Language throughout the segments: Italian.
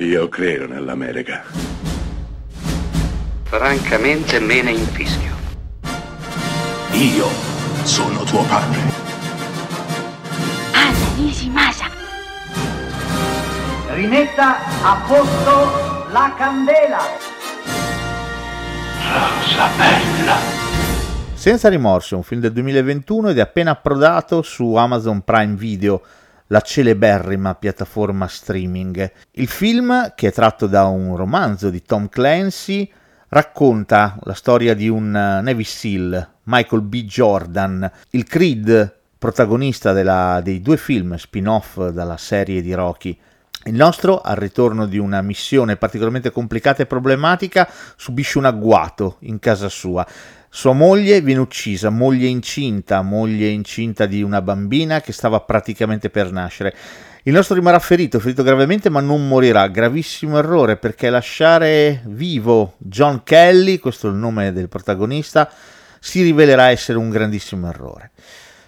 Io credo nell'America. Francamente me ne infischio. Io sono tuo padre. Anna Nishimasa. Rimetta a posto la candela. Rosa bella. Senza rimorso, un film del 2021 ed è appena approdato su Amazon Prime Video, la celeberrima piattaforma streaming. Il film, che è tratto da un romanzo di Tom Clancy, racconta la storia di un Navy SEAL, Michael B. Jordan, il Creed protagonista della, dei due film spin-off dalla serie di Rocky. Il nostro, al ritorno di una missione particolarmente complicata e problematica, subisce un agguato in casa sua. Sua moglie viene uccisa, moglie incinta, moglie incinta di una bambina che stava praticamente per nascere. Il nostro rimarrà ferito, ferito gravemente, ma non morirà. Gravissimo errore perché lasciare vivo John Kelly, questo è il nome del protagonista, si rivelerà essere un grandissimo errore.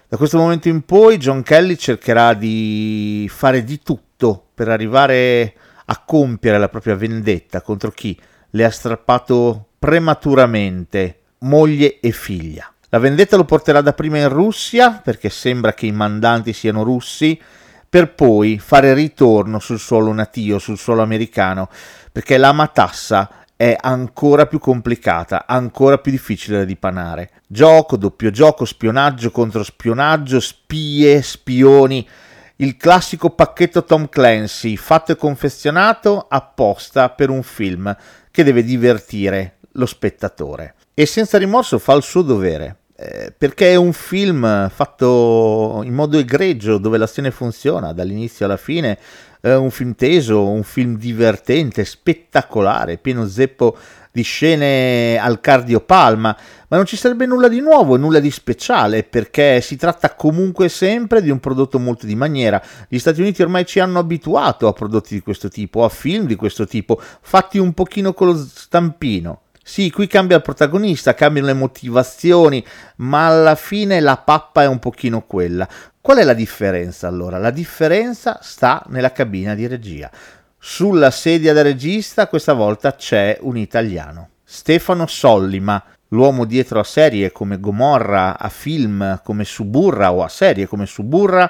Da questo momento in poi John Kelly cercherà di fare di tutto per arrivare a compiere la propria vendetta contro chi le ha strappato prematuramente moglie e figlia. La vendetta lo porterà dapprima in Russia, perché sembra che i mandanti siano russi, per poi fare ritorno sul suolo natio, sul suolo americano, perché la matassa è ancora più complicata, ancora più difficile da dipanare. Gioco, doppio gioco, spionaggio contro spionaggio, spie, spioni. Il classico pacchetto Tom Clancy, fatto e confezionato apposta per un film che deve divertire lo spettatore. E senza rimorso fa il suo dovere, eh, perché è un film fatto in modo egregio, dove l'azione funziona dall'inizio alla fine, eh, un film teso, un film divertente, spettacolare, pieno zeppo di scene al cardiopalma, ma non ci sarebbe nulla di nuovo, nulla di speciale, perché si tratta comunque sempre di un prodotto molto di maniera. Gli Stati Uniti ormai ci hanno abituato a prodotti di questo tipo, a film di questo tipo, fatti un pochino con lo stampino. Sì, qui cambia il protagonista, cambiano le motivazioni, ma alla fine la pappa è un pochino quella. Qual è la differenza allora? La differenza sta nella cabina di regia. Sulla sedia da regista questa volta c'è un italiano, Stefano Sollima, l'uomo dietro a serie come Gomorra, a film come Suburra o a serie come Suburra,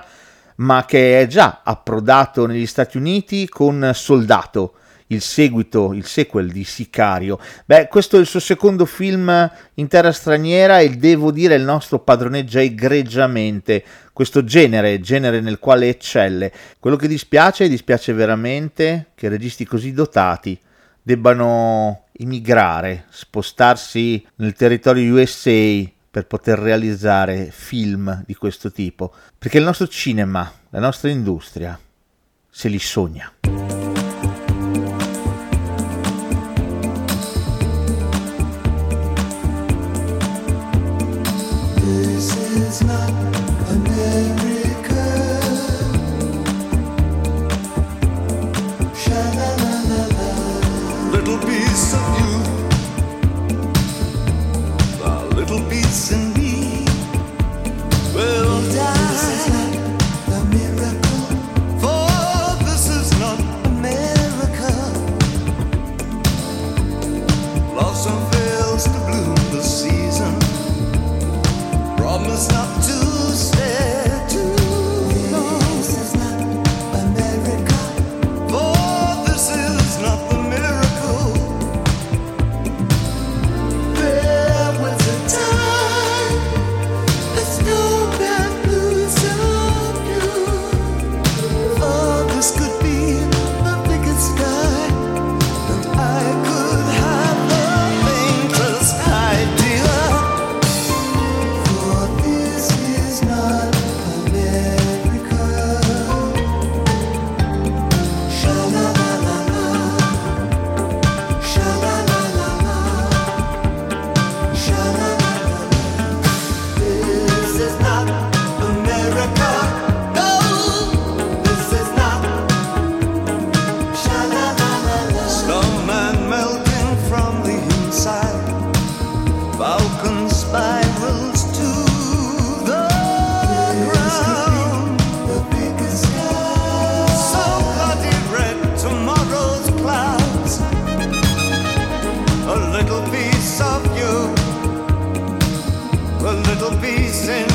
ma che è già approdato negli Stati Uniti con Soldato, il seguito, il sequel di Sicario. Beh, questo è il suo secondo film in terra straniera e devo dire il nostro padroneggia egregiamente questo genere, genere nel quale eccelle. Quello che dispiace, dispiace veramente che registi così dotati debbano emigrare, spostarsi nel territorio USA per poter realizzare film di questo tipo, perché il nostro cinema, la nostra industria, se li sogna. little piece of you, a little piece in little piece of you, a little piece in